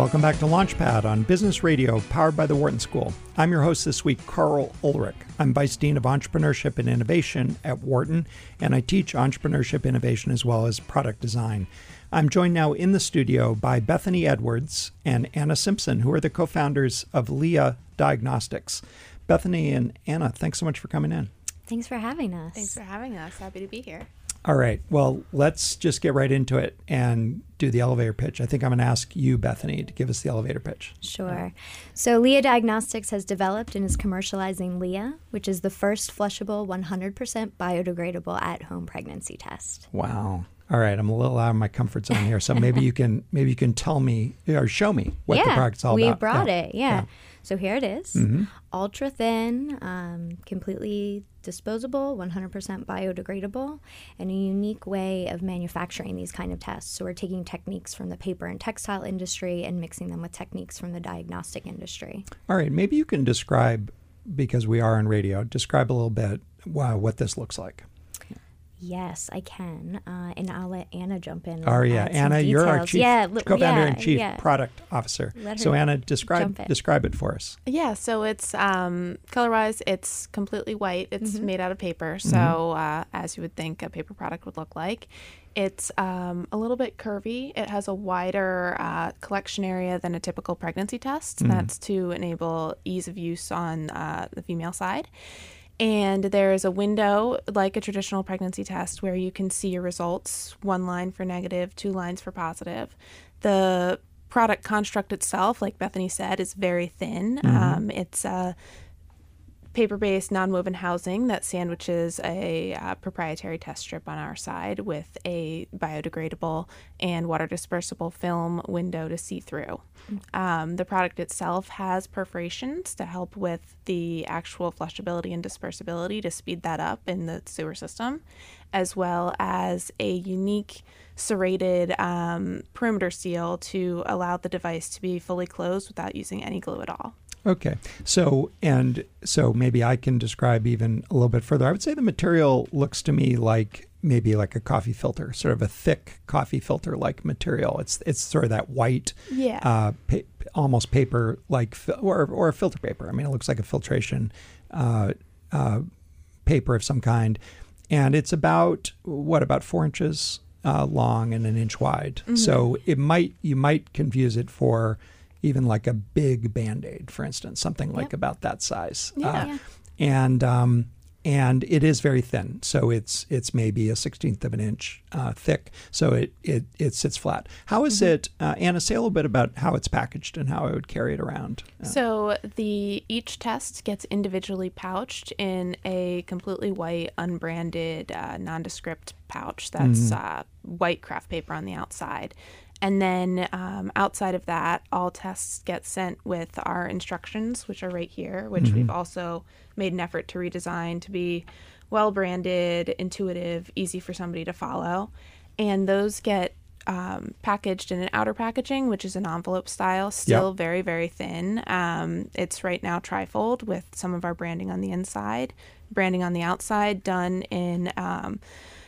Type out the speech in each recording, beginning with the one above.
Welcome back to Launchpad on Business Radio, powered by the Wharton School. I'm your host this week, Karl Ulrich. I'm Vice Dean of Entrepreneurship and Innovation at Wharton, and I teach entrepreneurship innovation as well as product design. I'm joined now in the studio by Bethany Edwards and Anna Simpson, who are the co founders of Lia Diagnostics. Bethany and Anna, thanks so much for coming in. Thanks for having us. Thanks for having us. Happy to be here. All right. Well, let's just get right into it and do the elevator pitch. I think I'm going to ask you, Bethany, to give us the elevator pitch. Sure. So, Lia Diagnostics has developed and is commercializing Lia, which is the first flushable 100% biodegradable at home pregnancy test. Wow. All right, I'm a little out of my comfort zone here, so maybe you can maybe you can tell me or show me what yeah, the product's all we about. We brought Yeah. it. Yeah. So here it is. Mhm. ultra thin, um, completely disposable, 100% biodegradable, and a unique way of manufacturing these kind of tests. So we're taking techniques from the paper and textile industry and mixing them with techniques from the diagnostic industry. All right, maybe you can describe because we are on radio. Describe a little bit wow, what this looks like. Yes, I can, uh, and I'll let Anna jump in. and Oh yeah, add some Anna, you're our chief yeah, li- co-founder yeah, and chief yeah. product officer. So Anna, describe jump in. describe it for us. Yeah, so it's um, color-wise, it's completely white. It's Mm-hmm. made out of paper, so uh, as you would think a paper product would look like. It's um, a little bit curvy. It has a wider uh, collection area than a typical pregnancy test. That's to enable ease of use on uh, the female side. And there is a window, like a traditional pregnancy test, where you can see your results one line for negative, two lines for positive. The product construct itself, like Bethany said, is very thin. Um, it's a paper based non-woven housing that sandwiches a uh, proprietary test strip on our side with a biodegradable and water dispersible film window to see through. Um, the product itself has perforations to help with the actual flushability and dispersibility to speed that up in the sewer system, as well as a unique serrated um, perimeter seal to allow the device to be fully closed without using any glue at all. Okay. So, and so maybe I can describe even a little bit further. I would say the material looks to me like maybe like a coffee filter, sort of a thick coffee filter like material. It's it's sort of that white, Yeah. uh, pa- almost paper like or or a filter paper. I mean, it looks like a filtration uh, uh, paper of some kind, and it's about what about four inches uh, long and an inch wide. So it might you might confuse it for even like a big band-aid for instance something like Yep. about that size Yeah. Uh, Yeah. and um, and it is very thin so it's it's maybe a sixteenth of an inch uh, thick so it, it it sits flat how is it uh, anna say a little bit about how it's packaged and how i would carry it around Uh, So the each test gets individually pouched in a completely white, unbranded, uh, nondescript pouch that's uh, white craft paper on the outside. And then um, outside of that, all tests get sent with our instructions, which are right here, which we've also made an effort to redesign to be well branded, intuitive, easy for somebody to follow. And those get um, packaged in an outer packaging, which is an envelope style, still very, very thin. Um, it's right now trifold with some of our branding on the inside, branding on the outside, done in um,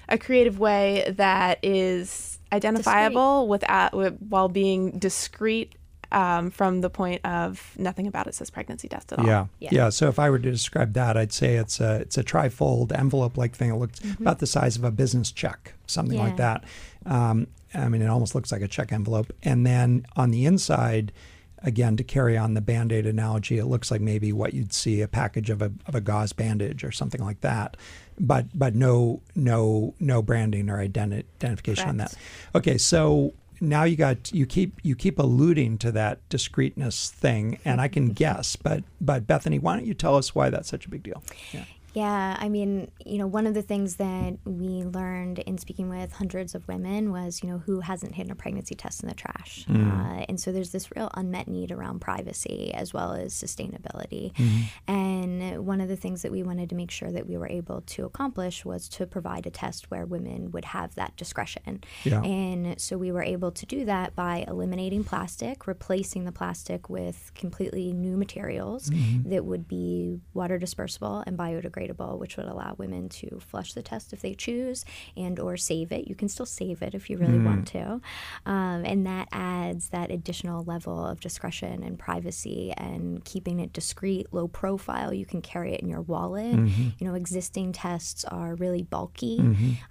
a creative way that is identifiable without, with, while being discreet um, from the point of nothing about it says pregnancy test at all. Yeah, yeah, Yeah. So if I were to describe that, I'd say it's a it's a trifold envelope-like thing. It looks about the size of a business check, something like that. Um, I mean, it almost looks like a check envelope. And then on the inside, again, to carry on the Band-Aid analogy, it looks like maybe what you'd see a package of a of a gauze bandage or something like that. But but no no no branding or identi- identification on that. Okay, so now you got you keep you keep alluding to that discreteness thing, and I can mm-hmm. guess, but but Bethany, why don't you tell us why that's such a big deal? Yeah. Yeah, I mean, you know, one of the things that we learned in speaking with hundreds of women was, you know, who hasn't hidden a pregnancy test in the trash? Mm. Uh, and so there's this real unmet need around privacy as well as sustainability. Mm-hmm. And one of the things that we wanted to make sure that we were able to accomplish was to provide a test where women would have that discretion. Yeah. And so we were able to do that by eliminating plastic, replacing the plastic with completely new materials Mm-hmm. that would be water dispersible and biodegradable, which would allow women to flush the test if they choose and or save it. You can still save it if you really want to. Um, and that adds that additional level of discretion and privacy and keeping it discreet, low profile. You can carry it in your wallet. You know, existing tests are really bulky,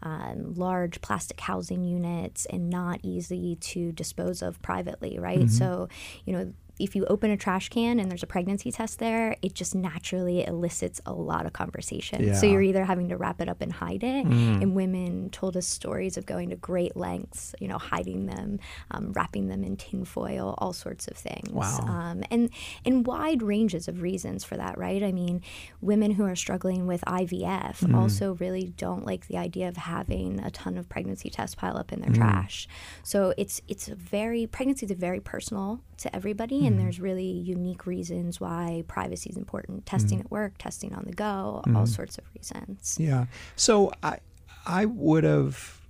um, large plastic housing units, and not easy to dispose of privately, right? So, you know, if you open a trash can and there's a pregnancy test there, it just naturally elicits a lot of conversation. Yeah. So you're either having to wrap it up and hide it, and women told us stories of going to great lengths, you know, hiding them, um, wrapping them in tinfoil, all sorts of things. Wow. Um, and and wide ranges of reasons for that, right? I mean, women who are struggling with IVF also really don't like the idea of having a ton of pregnancy tests pile up in their trash. So it's it's a very pregnancy is a very personal to everybody, and mm-hmm. there's really unique reasons why privacy is important. Mm-hmm. Testing at work, testing on the go, all mm-hmm. sorts of reasons. Yeah. So I I would have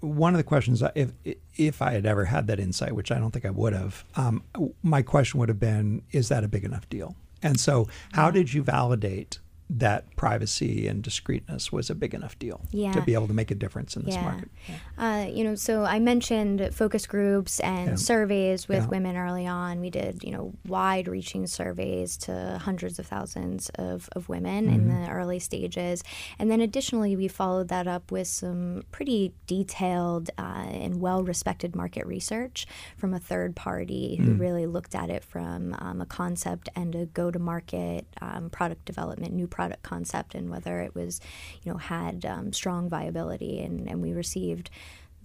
one of the questions uh, if if I had ever had that insight, which I don't think I would have, um, my question would have been, is that a big enough deal? And so, how did you validate that privacy and discreetness was a big enough deal to be able to make a difference in this Yeah. market? Uh, you know, so I mentioned focus groups and Yeah. surveys with Yeah. women early on. We did, you know, wide reaching surveys to hundreds of thousands of, of women in Mm-hmm. the early stages. And then additionally, we followed that up with some pretty detailed uh, and well respected market research from a third party who Mm. really looked at it from um, a concept and a go to market um, product development, new product concept, and whether it was, you know, had um, strong viability. And, and we received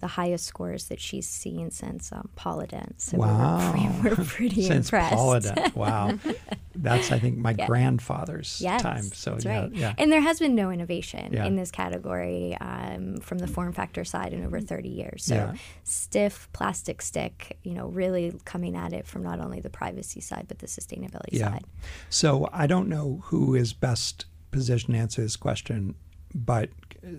the highest scores that she's seen since um, Polident. So Wow. we were, we were pretty Since impressed. Polident. Wow. That's, I think, my Yeah. grandfather's Yes, time. So, yeah. right. yeah. And there has been no innovation Yeah. in this category um, from the form factor side in over 30 years. So stiff plastic stick, you know, really coming at it from not only the privacy side but the sustainability Yeah. side. So I don't know who is best positioned to answer this question, but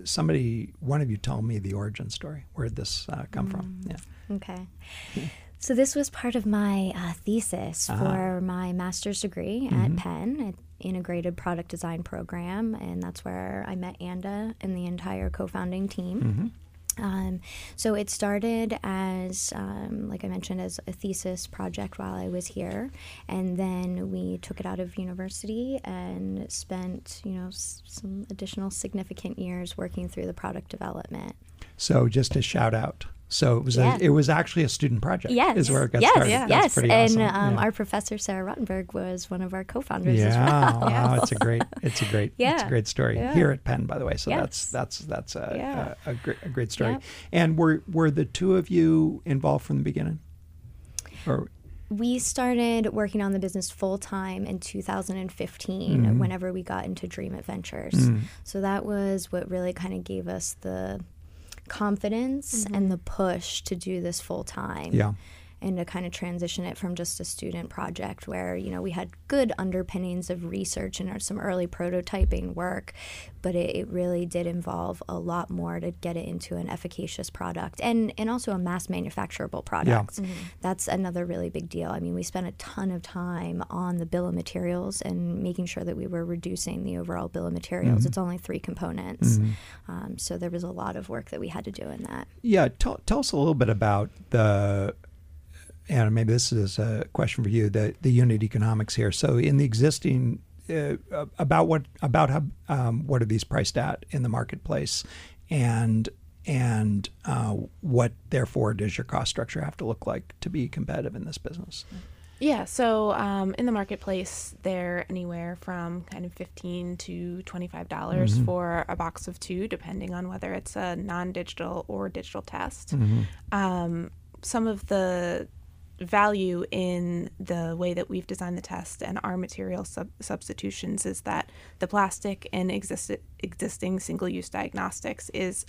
somebody, one of you, tell me the origin story. Where did this uh, come from? Mm. Yeah. Okay. So this was part of my uh, thesis for my master's degree at Penn, at integrated product design program, and that's where I met Anna and the entire co-founding team. Um, so it started as, um, like I mentioned, as a thesis project while I was here, and then we took it out of university and spent, you know, s- some additional significant years working through the product development. So just a shout out. So it was Yeah. a, it was actually a student project. Yes, is where it got yes, started. yes. That's pretty and awesome. um, yeah. our professor Sarah Rottenberg was one of our co-founders as yeah, well. wow, it's a great, it's a great, it's a great story Yeah. here at Penn, by the way. So that's Yes. that's that's a Yeah. a, a, great, a great story. Yep. And were were the two of you involved from the beginning? Or We started working on the business full time in 2015 Mm-hmm. whenever we got into DreamIt Ventures. Mm. So that was what really kind of gave us the confidence and mm-hmm. the push to do this full time. Yeah. And to kind of transition it from just a student project where, you know, we had good underpinnings of research and some early prototyping work, but it, it really did involve a lot more to get it into an efficacious product and, and also a mass manufacturable product. Mm-hmm. That's another really big deal. I mean, we spent a ton of time on the bill of materials and making sure that we were reducing the overall bill of materials. Mm-hmm. It's only three components. Mm-hmm. Um, so there was a lot of work that we had to do in that. Yeah, tell, tell us a little bit about the, and maybe this is a question for you, the, the unit economics here. So in the existing, uh, about what about how um, what are these priced at in the marketplace, and and uh, what therefore does your cost structure have to look like to be competitive in this business? Yeah, so um, in the marketplace, they're anywhere from kind of fifteen to twenty-five dollars for a box of two, depending on whether it's a non-digital or digital test. Um, some of the value in the way that we've designed the test and our material sub- substitutions is that the plastic in exist- existing single use diagnostics is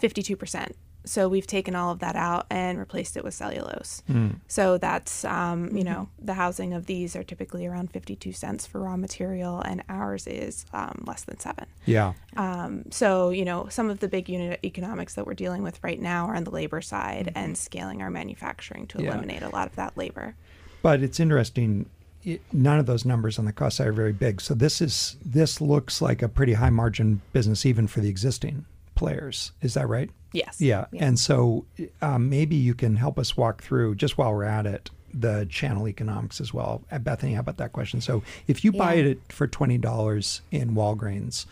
52%. So we've taken all of that out and replaced it with cellulose. Mm. So that's, um, you know, the housing of these are typically around 52 cents for raw material, and ours is um, less than seven. Yeah. Um, so, you know, some of the big unit economics that we're dealing with right now are on the labor side and scaling our manufacturing to Yeah. eliminate a lot of that labor. But it's interesting. It, none of those numbers on the cost side are very big. So this is this looks like a pretty high margin business even for the existing players. Is that right? Yes. Yeah. And so um, maybe you can help us walk through just while we're at it the channel economics as well. Uh, Bethany, how about that question? So if you buy it for twenty dollars in Walgreens,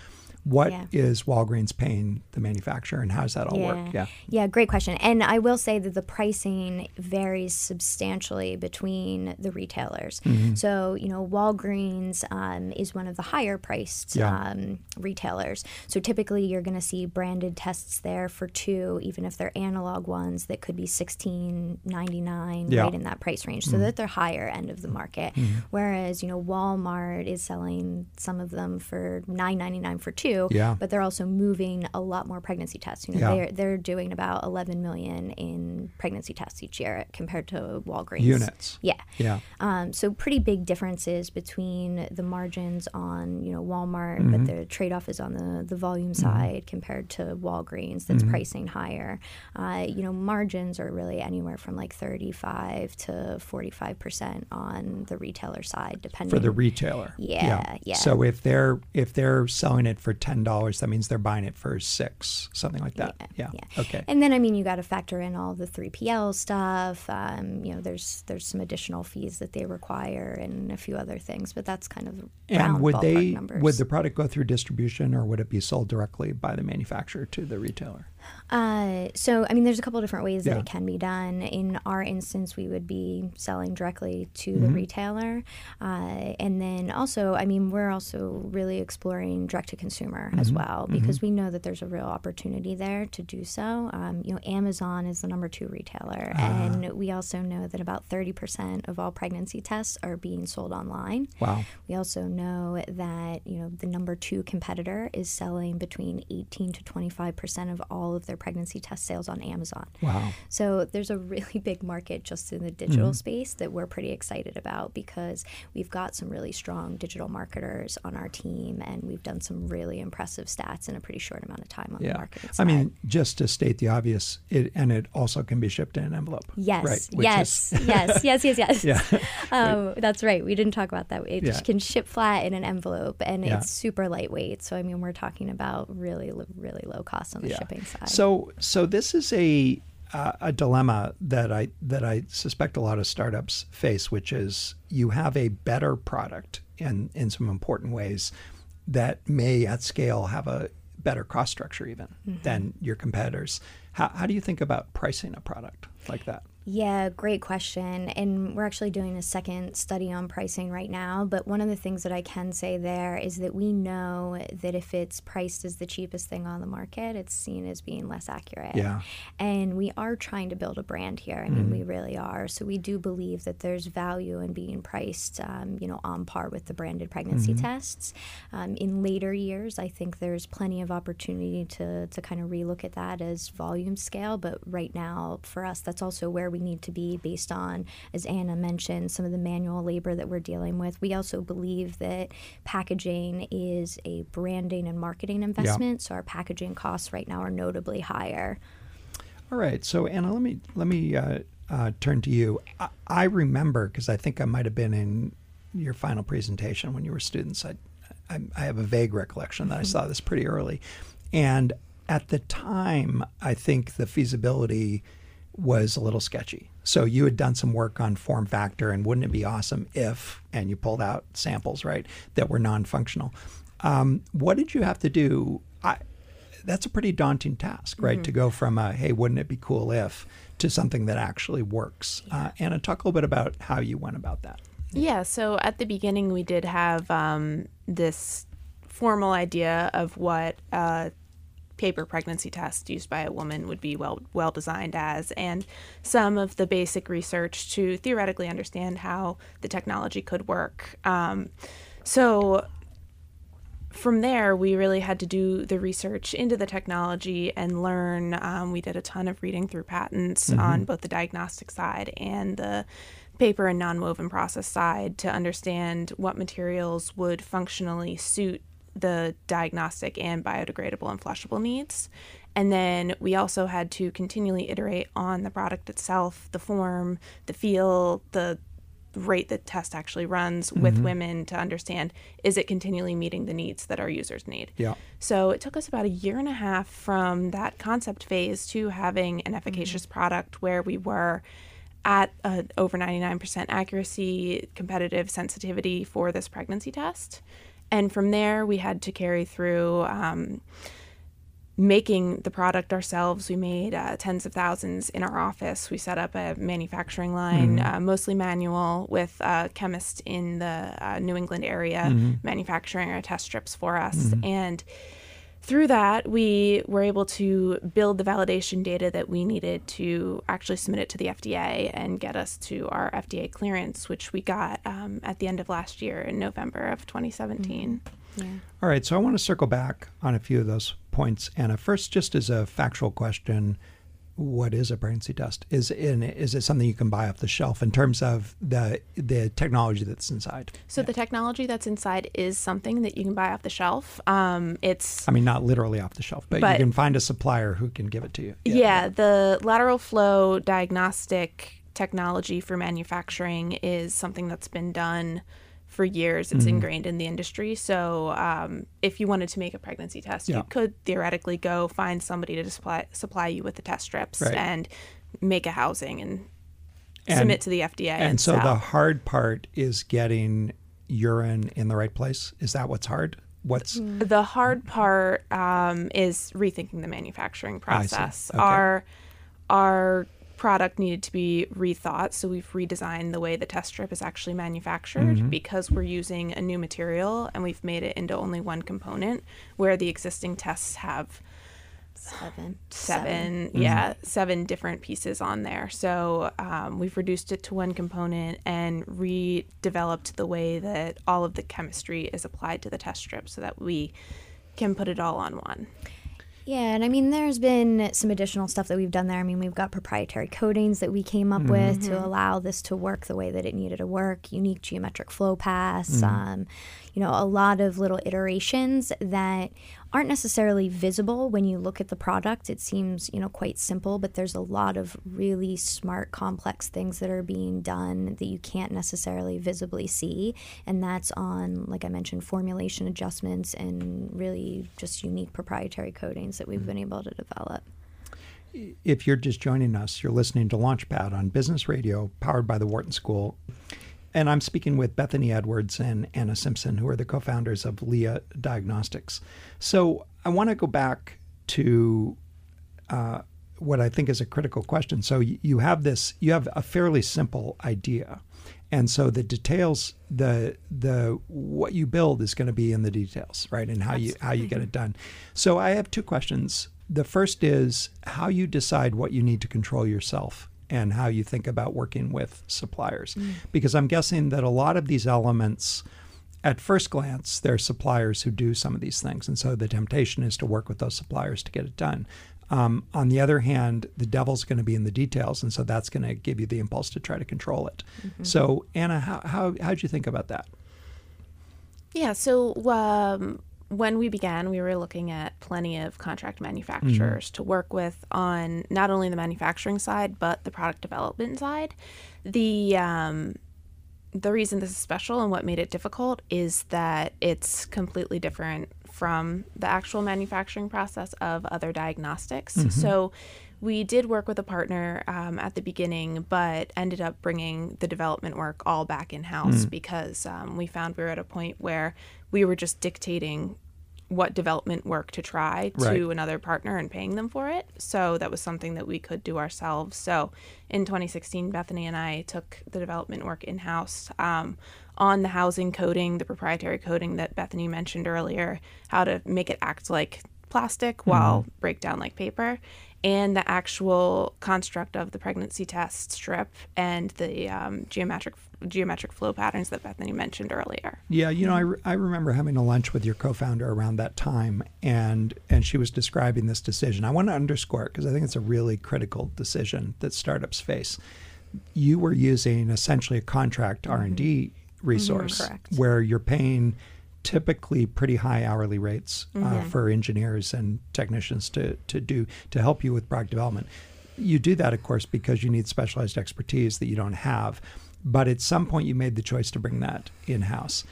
what is Yeah. Walgreens paying the manufacturer, and how does that all work? Yeah. Yeah, great question. And I will say that the pricing varies substantially between the retailers. Mm-hmm. So, you know, Walgreens um, is one of the higher priced Yeah. um, retailers. So typically you're going to see branded tests there for two, even if they're analog ones that could be sixteen ninety nine, Yeah. right in that price range. So that they're higher end of the market. Whereas, you know, Walmart is selling some of them for nine ninety nine for two, Yeah. but they're also moving a lot more pregnancy tests. You know, Yeah. they're they're doing about 11 million in pregnancy tests each year compared to Walgreens Units. Yeah. Yeah. Um, so pretty big differences between the margins on you know Walmart, Mm-hmm. but the trade off is on the the volume side compared to Walgreens that's Mm-hmm. pricing higher. Uh, you know margins are really anywhere from like 35 to 45 percent on the retailer side, depending for the retailer. Yeah, yeah. So if they're if they're selling it for ten dollars, that means they're buying it for six, something like that. Yeah. Yeah. Okay. And then I mean you got to factor in all the 3PL stuff. Um, you know, there's there's some additional fees that they require and a few other things, but that's kind of And round would they numbers. would the product go through distribution or would it be sold directly by the manufacturer to the retailer? Uh, so, I mean, there's a couple different ways Yeah. that it can be done. In our instance, we would be selling directly to Mm-hmm. the retailer. Uh, and then also, I mean, we're also really exploring direct to consumer as Mm-hmm. well because we know that there's a real opportunity there to do so. Um, you know, Amazon is the number two retailer. Ah. And we also know that about 30% of all pregnancy tests are being sold online. Wow. We also know that you know the number two competitor is selling between 18 to 25 percent of all of their pregnancy test sales on Amazon. Wow. So there's a really big market just in the digital space that we're pretty excited about because we've got some really strong digital marketers on our team and we've done some really impressive stats in a pretty short amount of time on the Yeah. marketing I mean, just to state the obvious, it and it also can be shipped in an envelope. Yes, Right. yes, is- yes, yes, yes, yes. Yeah. Um, that's right. We didn't talk about that. It Yeah. can ship flat in an envelope, and Yeah. it's super lightweight. So I mean, we're talking about really, really low cost on the shipping side. So so this is a uh, a dilemma that I that I suspect a lot of startups face, which is you have a better product in in some important ways that may at scale have a better cost structure even Mm-hmm. than your competitors. How, how do you think about pricing a product like that? Yeah, great question. And we're actually doing a second study on pricing right now. But one of the things that I can say there is that we know that if it's priced as the cheapest thing on the market, it's seen as being less accurate. Yeah. And we are trying to build a brand here. I mean, we really are. So we do believe that there's value in being priced, um, you know, on par with the branded pregnancy tests. Um, in later years, I think there's plenty of opportunity to, to kind of relook at that as volume scale. But right now, for us, that's also where we need to be based on, as Anna mentioned, some of the manual labor that we're dealing with. We also believe that packaging is a branding and marketing investment. So our packaging costs right now are notably higher. All right. So Anna, let me let me uh, uh, turn to you. I, I remember because I think I might have been in your final presentation when you were students. I I, I have a vague recollection that I saw this pretty early, and at the time, I think the feasibility was a little sketchy. So you had done some work on form factor, and wouldn't it be awesome if, and you pulled out samples, right, that were non-functional. Um, what did you have to do? I, that's a pretty daunting task, right? To go from a, hey, wouldn't it be cool if, to something that actually works. Uh, Anna, talk a little bit about how you went about that. Yeah, so at the beginning, we did have um, this formal idea of what uh, paper pregnancy test used by a woman would be well well designed as and some of the basic research to theoretically understand how the technology could work um, so from there, we really had to do the research into the technology and learn. Um, we did a ton of reading through patents mm-hmm. on both the diagnostic side and the paper and nonwoven process side to understand what materials would functionally suit the diagnostic and biodegradable and flushable needs. And then we also had to continually iterate on the product itself, the form, the feel, the rate the test actually runs with mm-hmm. women to understand is it continually meeting the needs that our users need. Yeah. So it took us about a year and a half from that concept phase to having an efficacious mm-hmm. product where we were at over 99% accuracy, competitive sensitivity for this pregnancy test. And from there, we had to carry through um, making the product ourselves. We made uh, tens of thousands in our office. We set up a manufacturing line, mm-hmm. uh, mostly manual, with a chemist in the uh, New England area mm-hmm. manufacturing our test strips for us. Mm-hmm. And through that, we were able to build the validation data that we needed to actually submit it to the FDA and get us to our FDA clearance, which we got um, at the end of last year in November of 2017. Yeah. All right, so I want to circle back on a few of those points, Anna. First, just as a factual question, what is a pregnancy test? Is in is it something you can buy off the shelf in terms of the the technology that's inside? So yeah. the technology that's inside is something that you can buy off the shelf. Um, it's I mean not literally off the shelf, but, but, you can find a supplier who can give it to you. Yeah, yeah, the lateral flow diagnostic technology for manufacturing is something that's been done for years. It's mm-hmm. ingrained in the industry. So um, if you wanted to make a pregnancy test, yeah. you could theoretically go find somebody to supply supply you with the test strips right. and make a housing and, and, submit to the FDA. And, and so sell. the hard part is getting urine in the right place. Is that what's hard? What's mm. the hard part um, is rethinking the manufacturing process. Okay. Our our product needed to be rethought. So we've redesigned the way the test strip is actually manufactured mm-hmm. because we're using a new material and we've made it into only one component where the existing tests have seven, seven, yeah, mm-hmm. seven different pieces on there. So um, we've reduced it to one component and redeveloped the way that all of the chemistry is applied to the test strip so that we can put it all on one. Yeah, and I mean, there's been some additional stuff that we've done there. I mean, we've got proprietary coatings that we came up mm-hmm. with to mm-hmm. allow this to work the way that it needed to work, unique geometric flow paths, mm-hmm. um, you know, a lot of little iterations that aren't necessarily visible when you look at the product. It seems, you know, quite simple, but there's a lot of really smart, complex things that are being done that you can't necessarily visibly see. And that's on, like I mentioned, formulation adjustments and really just unique proprietary coatings that we've mm-hmm. been able to develop. If you're just joining us, you're listening to Launchpad on Business Radio, powered by the Wharton School. And I'm speaking with Bethany Edwards and Anna Simpson, who are the co founders of Lia Diagnostics. So I want to go back to uh, what I think is a critical question. So you have this, you have a fairly simple idea. And so the details, the the what you build is going to be in the details, right? And how Absolutely. you how you get it done. So I have two questions. The first is how you decide what you need to control yourself and how you think about working with suppliers. Mm. Because I'm guessing that a lot of these elements, at first glance, there are suppliers who do some of these things. And so the temptation is to work with those suppliers to get it done. Um, on the other hand, the devil's going to be in the details. And so that's going to give you the impulse to try to control it. Mm-hmm. So, Anna, how, how, how'd you think about that? Yeah, so um, when we began, we were looking at plenty of contract manufacturers mm-hmm. to work with on not only the manufacturing side but the product development side. The um, the reason this is special and what made it difficult is that it's completely different from the actual manufacturing process of other diagnostics. Mm-hmm. So we did work with a partner um, at the beginning, but ended up bringing the development work all back in house mm. because um, we found we were at a point where we were just dictating what development work to try to right. another partner and paying them for it. So that was something that we could do ourselves. So in 2016, Bethany and I took the development work in house um, on the housing coating, the proprietary coating that Bethany mentioned earlier, how to make it act like plastic while mm-hmm. break down like paper and the actual construct of the pregnancy test strip and the um, geometric geometric flow patterns that Bethany mentioned earlier. Yeah, you know, I, re- I remember having a lunch with your co-founder around that time, and and she was describing this decision. I want to underscore it because I think it's a really critical decision that startups face. You were using essentially a contract mm-hmm. R and D mm-hmm, resource correct. where you're paying typically pretty high hourly rates uh, for engineers and technicians to to do to help you with product development. You do that, of course, because you need specialized expertise that you don't have. But at some point, you made the choice to bring that in house.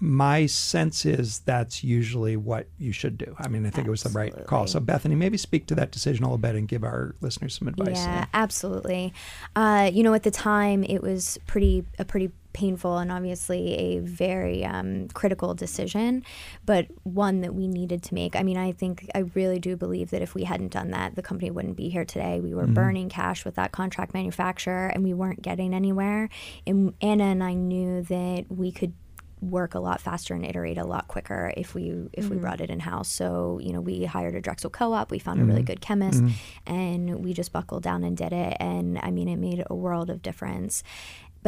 My sense is that's usually what you should do. I mean, I think it was the right call. So, Bethany, maybe speak to that decision a little bit and give our listeners some advice. Yeah, absolutely. Uh, you know, at the time, it was pretty a pretty painful and obviously a very um, critical decision, but one that we needed to make. I mean, I think I really do believe that if we hadn't done that, the company wouldn't be here today. We were mm-hmm. burning cash with that contract manufacturer, and we weren't getting anywhere. And Anna and I knew that we could work a lot faster and iterate a lot quicker if we if we mm-hmm. brought it in house. So you know we hired a Drexel co-op. We found a really mm-hmm. good chemist, and we just buckled down and did it. And I mean, it made a world of difference.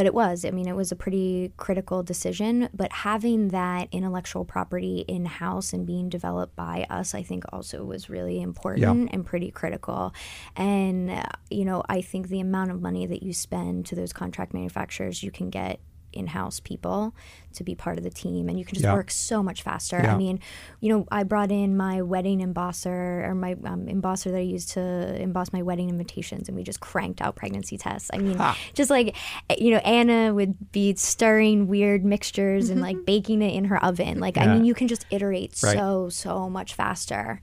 But it was. I mean, it was a pretty critical decision. But having that intellectual property in house and being developed by us, I think, also was really important and pretty critical. And uh, you know, I think the amount of money that you spend to those contract manufacturers, you can get in-house people to be part of the team and you can just Yeah. work so much faster. Yeah. i mean you know i brought in my wedding embosser or my um, embosser that i used to emboss my wedding invitations and we just cranked out pregnancy tests. I mean just like eh, you know anna would be stirring weird mixtures and like baking it in her oven. Like i mean you can just iterate Right. so so much faster.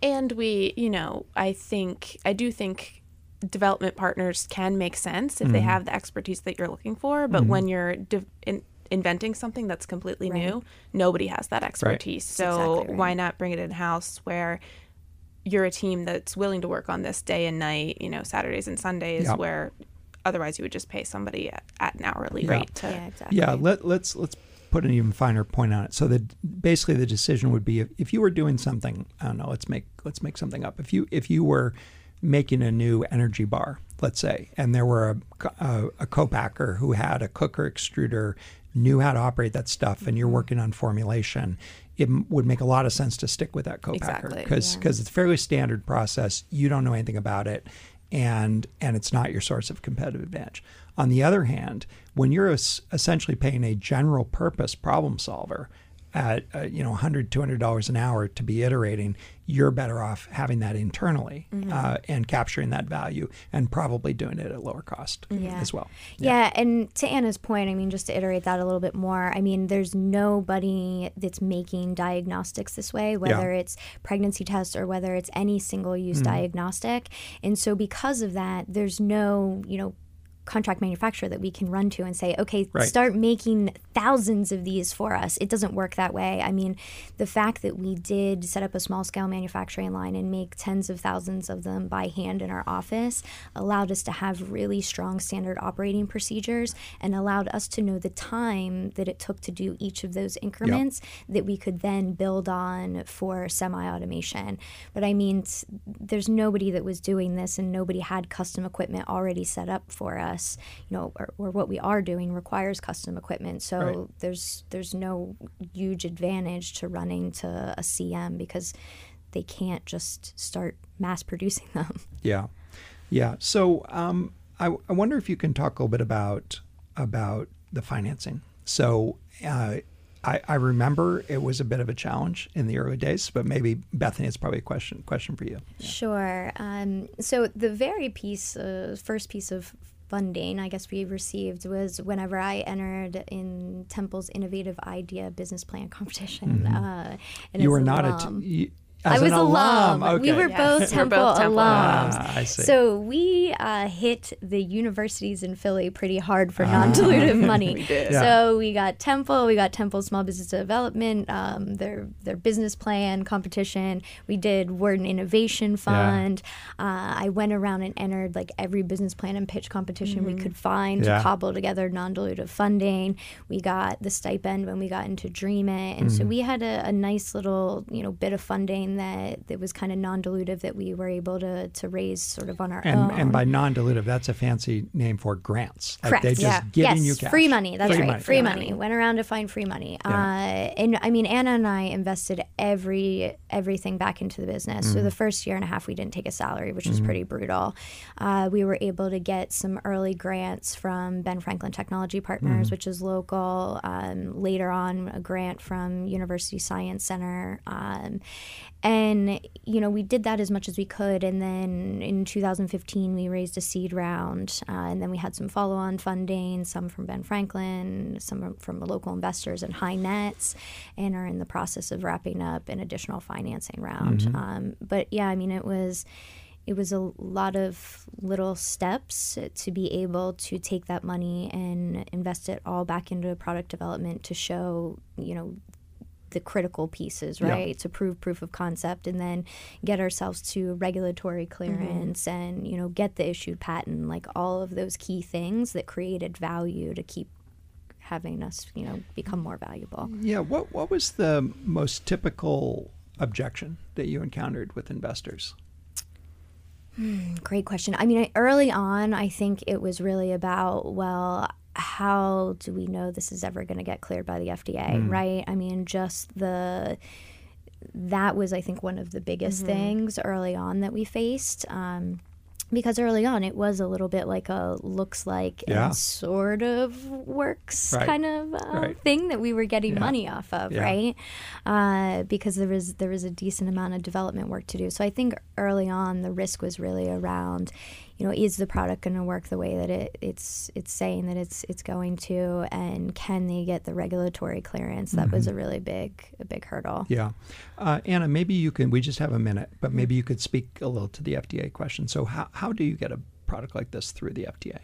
And we, you know, I think, I do think development partners can make sense if they mm-hmm. have the expertise that you're looking for. But mm-hmm. when you're de- in, inventing something that's completely new, nobody has that expertise. So exactly right. why not bring it in house where you're a team that's willing to work on this day and night, you know, Saturdays and Sundays, Yep. where otherwise you would just pay somebody at, at an hourly Yeah. rate to yeah exactly Yeah, let, let's let's put an even finer point on it. So that basically the decision would be if, if you were doing something, I don't know, let's make let's make something up. If you if you were making a new energy bar, let's say, and there were a, a, a co-packer who had a cooker extruder, knew how to operate that stuff, and you're mm-hmm. working on formulation, it would make a lot of sense to stick with that co-packer Exactly. because it's a fairly standard process. You don't know anything about it, and and it's not your source of competitive advantage. On the other hand, when you're es- essentially paying a general purpose problem solver at uh, you know 100 200 dollars an hour to be iterating you're better off having that internally uh, and capturing that value and probably doing it at lower cost Yeah. as well Yeah. and to Anna's point, I mean, just to iterate that a little bit more, I mean, there's nobody that's making diagnostics this way, whether it's pregnancy tests or whether it's any single Mm-hmm. use diagnostic. And so, because of that, there's no, you know, contract manufacturer that we can run to and say, okay, Right. start making thousands of these for us. It doesn't work that way. I mean, the fact that we did set up a small scale manufacturing line and make tens of thousands of them by hand in our office allowed us to have really strong standard operating procedures and allowed us to know the time that it took to do each of those increments that we could then build on for semi automation. But I mean, there's nobody that was doing this and nobody had custom equipment already set up for us. You know, or, or what we are doing requires custom equipment. So Right. there's there's no huge advantage to running to a CM because they can't just start mass producing them. Yeah, yeah. So um, I, I wonder if you can talk a little bit about about the financing. So uh, I, I remember it was a bit of a challenge in the early days, but maybe Bethany, it's probably a question question for you. Sure. Um, so the very piece, uh, first piece of funding I guess we received was whenever I entered in Temple's Innovative Idea Business Plan competition. Uh, and you were not alum- a. T- you, I was an alum. alum. We were Yes. both We're Temple both Temple alums. Ah, I see. So we uh, hit the universities in Philly pretty hard for non-dilutive money. We did. Yeah. So we got Temple, we got Temple Small Business Development, um, their their business plan competition. We did Wharton Innovation Fund. Uh, I went around and entered like every business plan and pitch competition we could find Yeah. to cobble together non-dilutive funding. We got the stipend when we got into Dream It, and so we had a, a nice little you know bit of funding that, that was kind of non-dilutive that we were able to, to raise sort of on our And, own. and by non-dilutive, that's a fancy name for grants. Like Correct. they just Yeah. giving yes, you cash. free money. That's Free right. money. Free money. Went around to find free money. Yeah. Uh, and I mean, Anna and I invested every everything back into the business. Mm-hmm. So the first year and a half, we didn't take a salary, which was pretty brutal. Uh, we were able to get some early grants from Ben Franklin Technology Partners, Mm-hmm. which is local. Um, later on, a grant from University Science Center. Um, and you know we did that as much as we could. And then in 2015 we raised a seed round uh, and then we had some follow-on funding some from ben franklin some from local investors and high nets and are in the process of wrapping up an additional financing round. Um, but yeah i mean it was it was a lot of little steps to be able to take that money and invest it all back into product development to show you know the critical pieces, Yeah. right? To prove proof of concept and then get ourselves to regulatory Mm-hmm. clearance and, you know, get the issued patent, like all of those key things that created value to keep having us, you know, become more valuable. Yeah. What What was the most typical objection that you encountered with investors? Great question. I mean, I- early on, I think it was really about, well, how do we know this is ever going to get cleared by the FDA, right? I mean, just the that was, I think, one of the biggest things early on that we faced. Um, because early on, it was a little bit like a looks like Yeah. and sort of works Right. kind of uh, Right. thing that we were getting Yeah. money off of, Yeah. right? Uh, because there was there was a decent amount of development work to do. So I think early on the risk was really around, you know, is the product going to work the way that it, it's it's saying that it's it's going to, and can they get the regulatory clearance? That was a really big a big hurdle. Yeah. Uh, Anna, maybe you can, we just have a minute, but maybe you could speak a little to the FDA question. So, how, how do you get a product like this through the FDA?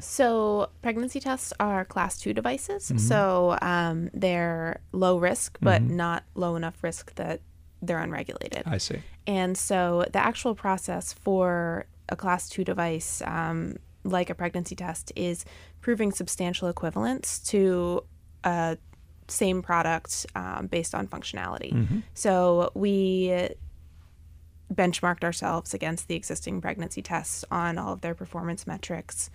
So, pregnancy tests are class two devices. So, um, they're low risk, but not low enough risk that they're unregulated. I see. And so, the actual process for a class two device, um, like a pregnancy test, is proving substantial equivalence to a same product um, based on functionality. So, we benchmarked ourselves against the existing pregnancy tests on all of their performance metrics.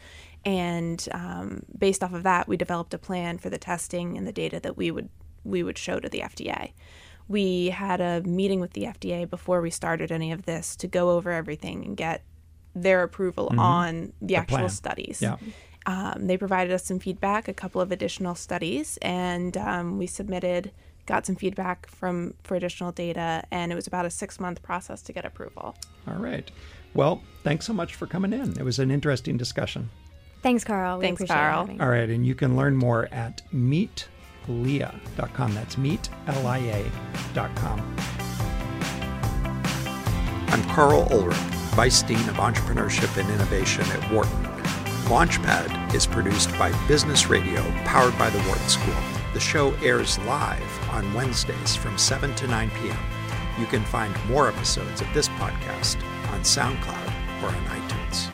And um, based off of that, we developed a plan for the testing and the data that we would we would show to the FDA. We had a meeting with the FDA before we started any of this to go over everything and get their approval on the, actual plan. studies. Yeah. Um, they provided us some feedback, a couple of additional studies, and um, we submitted, got some feedback from for additional data, and it was about a six month process to get approval. All right. Well, thanks so much for coming in. It was an interesting discussion. Thanks, Karl. We Thanks, appreciate Karl. having. All right. And you can learn more at meetlia.com. That's meetlia.com. I'm Karl Ulrich, Vice Dean of Entrepreneurship and Innovation at Wharton. Launchpad is produced by Business Radio, powered by the Wharton School. The show airs live on Wednesdays from 7 to 9 p.m. You can find more episodes of this podcast on SoundCloud or on iTunes.